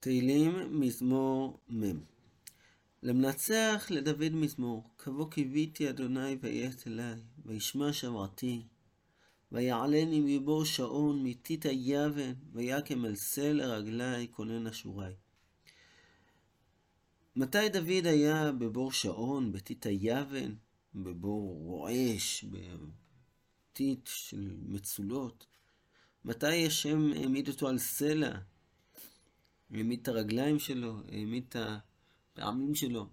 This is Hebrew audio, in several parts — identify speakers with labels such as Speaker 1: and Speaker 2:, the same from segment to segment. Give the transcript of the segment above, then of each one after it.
Speaker 1: תהילים, מזמור מ' למנצח לדוד מזמור, כבוא קיוויתי אדוני ויעט אלי, וישמע שברתי, ויעלני מבור שעון, מתית היבן, ויקם על סלע רגלי, כונן אשורי. מתי דוד היה בבור שעון, בתית היבן, בבור רועש, בתית של מצולות? מתי השם העמיד אותו על סלע? העמיד את הרגליים שלו, העמיד את הפעמים שלו.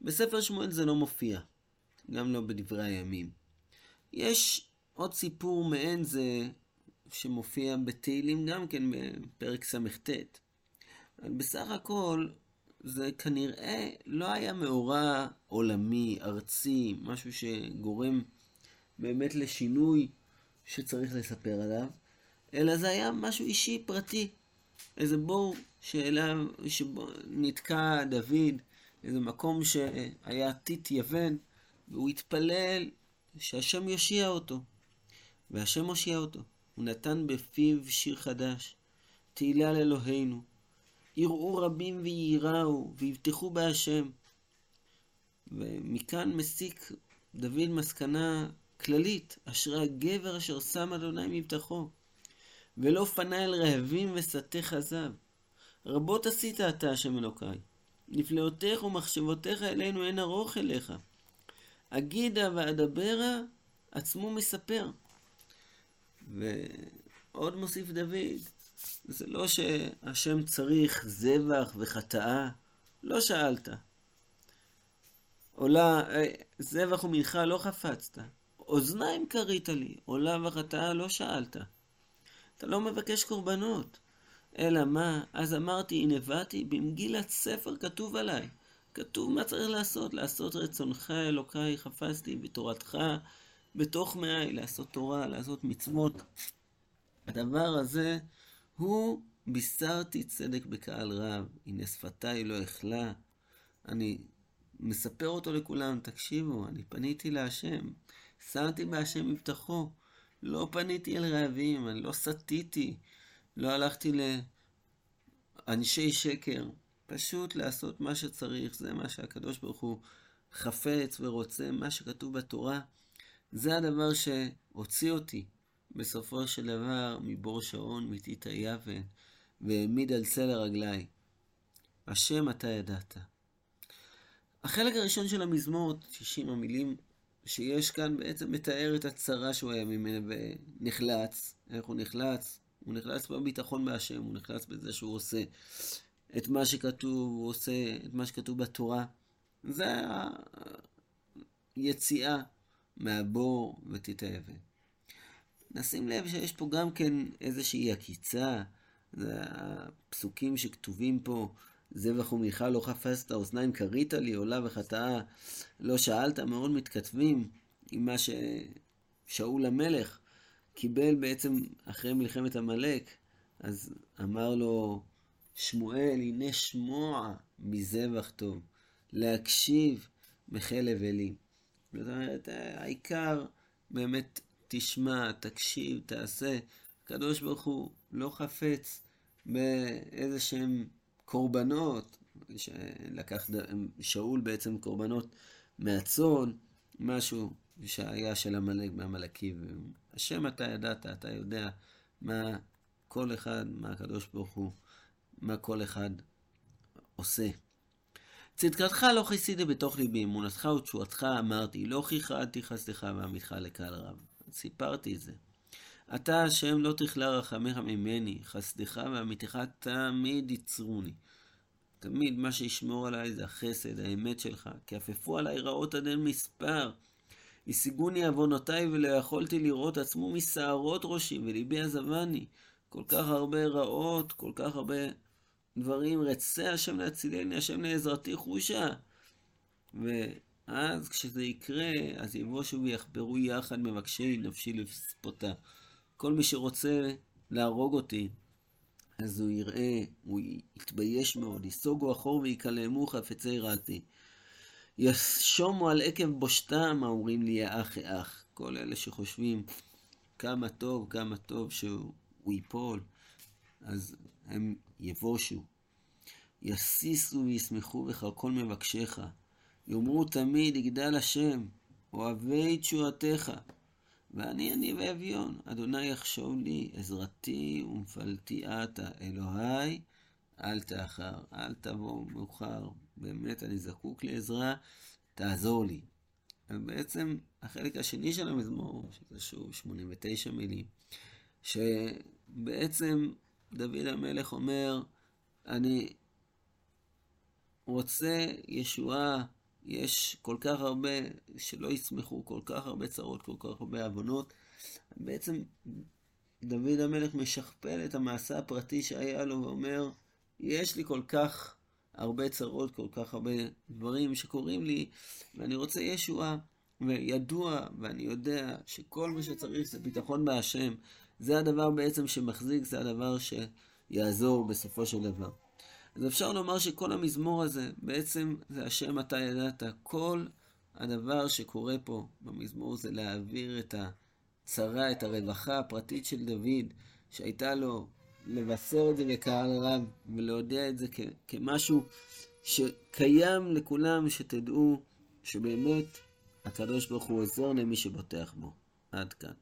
Speaker 1: בספר שמואל זה לא מופיע, גם לא בדברי הימים. יש עוד סיפור מעין זה שמופיע בתהילים גם כן בפרק ס"ט. בסך הכל זה כנראה לא היה מאורע עולמי, ארצי, משהו שגורם באמת לשינוי שצריך לספר עליו, אלא זה היה משהו אישי, פרטי. איזה בור שאליו, שנתקע דוד, איזה מקום שהיה טיט יבן, והוא התפלל שהשם יושיע אותו. והשם הושיע אותו. הוא נתן בפיו שיר חדש, תהילה לאלוהינו. יראו רבים וייראו, ויבטחו בהשם. ומכאן מסיק דוד מסקנה כללית, אשרי הגבר אשר שם אדוני מבטחו. ולא פנה אל רעבים ושטי כזב. רבות עשית אתה, השם אלוקיי. נפלאותיך ומחשבותיך אלינו אין ארוך אליך. אגידה ואדברה, עצמו מספר. ועוד מוסיף דוד, זה לא שהשם צריך זבח וחטאה, לא שאלת. עולה, זבח ומנחה לא חפצת, אוזניים כרית לי, עולה וחטאה לא שאלת. אתה לא מבקש קורבנות. אלא מה? אז אמרתי, הנה באתי, במגילת ספר כתוב עליי. כתוב מה צריך לעשות, לעשות רצונך אלוקיי חפשתי בתורתך בתוך מאי, לעשות תורה, לעשות מצוות. הדבר הזה הוא בישרתי צדק בקהל רב, הנה שפתיי לא אכלה. אני מספר אותו לכולם, תקשיבו, אני פניתי להשם, שמתי בהשם מבטחו. לא פניתי אל רעבים, אני לא סטיתי, לא הלכתי לאנשי שקר. פשוט לעשות מה שצריך, זה מה שהקדוש ברוך הוא חפץ ורוצה, מה שכתוב בתורה. זה הדבר שהוציא אותי בסופו של דבר מבור שעון, מתית היבן, והעמיד על סלע רגליי. השם אתה ידעת. החלק הראשון של המזמור, 90 המילים שיש כאן בעצם מתאר את הצרה שהוא היה ממנה ונחלץ. איך הוא נחלץ? הוא נחלץ בביטחון בהשם, הוא נחלץ בזה שהוא עושה את מה שכתוב, הוא עושה את מה שכתוב בתורה. זה היציאה מהבור ותתאבן. נשים לב שיש פה גם כן איזושהי עקיצה, זה הפסוקים שכתובים פה, זבח ומיכל לא חפשת, אוזניים כרית לי, עולה וחטאה לא שאלת, מאוד מתכתבים עם מה ששאול המלך קיבל בעצם אחרי מלחמת עמלק, אז אמר לו שמואל, הנה שמוע מזבח טוב, להקשיב מחלב אלים. זאת אומרת, העיקר באמת תשמע, תקשיב, תעשה. הקדוש ברוך הוא לא חפץ באיזה שהם קורבנות, לקח שאול בעצם קורבנות מהצאן, משהו שהיה של עמלק בעמלקים. השם אתה ידעת, אתה יודע מה כל אחד, מה הקדוש ברוך הוא, מה כל אחד עושה. צדקתך לא כיסיתי בתוך ליבי, אמונתך ותשועתך אמרתי, לא כיחדתי חסדך ועמיתך לקהל רב. סיפרתי את זה. אתה השם לא תכלה רחמך ממני, חסדך ואמיתך תמיד יצרוני. תמיד מה שישמור עליי זה החסד, האמת שלך. כי עפפו עליי רעות עד אין מספר. השיגוני עוונותיי ולא יכולתי לראות עצמו משערות ראשי, וליבי עזבני. כל כך הרבה רעות, כל כך הרבה דברים. רצה השם להצילני, השם לעזרתי חושה. ואז כשזה יקרה, אז יבושו ויחברו יחד מבקשי נפשי לספותה. כל מי שרוצה להרוג אותי, אז הוא יראה, הוא יתבייש מאוד, ייסוגו אחור ויקלמו חפצי רעתי. ישומו על עקב בושתם, האומרים לי, יא אח, יא אח. כל אלה שחושבים כמה טוב, כמה טוב שהוא ייפול, אז הם יבושו. יסיסו וישמחו בך כל מבקשיך. יאמרו תמיד יגדל השם, אוהבי תשועתך. ואני אני ואביון, אדוני יחשוב לי, עזרתי ומפלתי עתה, אלוהי, אל תאחר, אל תבוא מאוחר, באמת אני זקוק לעזרה, תעזור לי. ובעצם החלק השני של המזמור, שזה שוב 89 מילים, שבעצם דוד המלך אומר, אני רוצה ישועה, יש כל כך הרבה שלא ישמחו, כל כך הרבה צרות, כל כך הרבה עוונות. בעצם דוד המלך משכפל את המעשה הפרטי שהיה לו ואומר, יש לי כל כך הרבה צרות, כל כך הרבה דברים שקורים לי, ואני רוצה ישועה. וידוע, ואני יודע, שכל מה שצריך זה ביטחון בהשם. זה הדבר בעצם שמחזיק, זה הדבר שיעזור בסופו של דבר. אז אפשר לומר שכל המזמור הזה, בעצם זה השם אתה ידעת. כל הדבר שקורה פה במזמור זה להעביר את הצרה, את הרווחה הפרטית של דוד, שהייתה לו לבשר את זה לקהל רב ולהודיע את זה כ- כמשהו שקיים לכולם, שתדעו שבאמת הקדוש ברוך הוא עוזר למי שבוטח בו. עד כאן.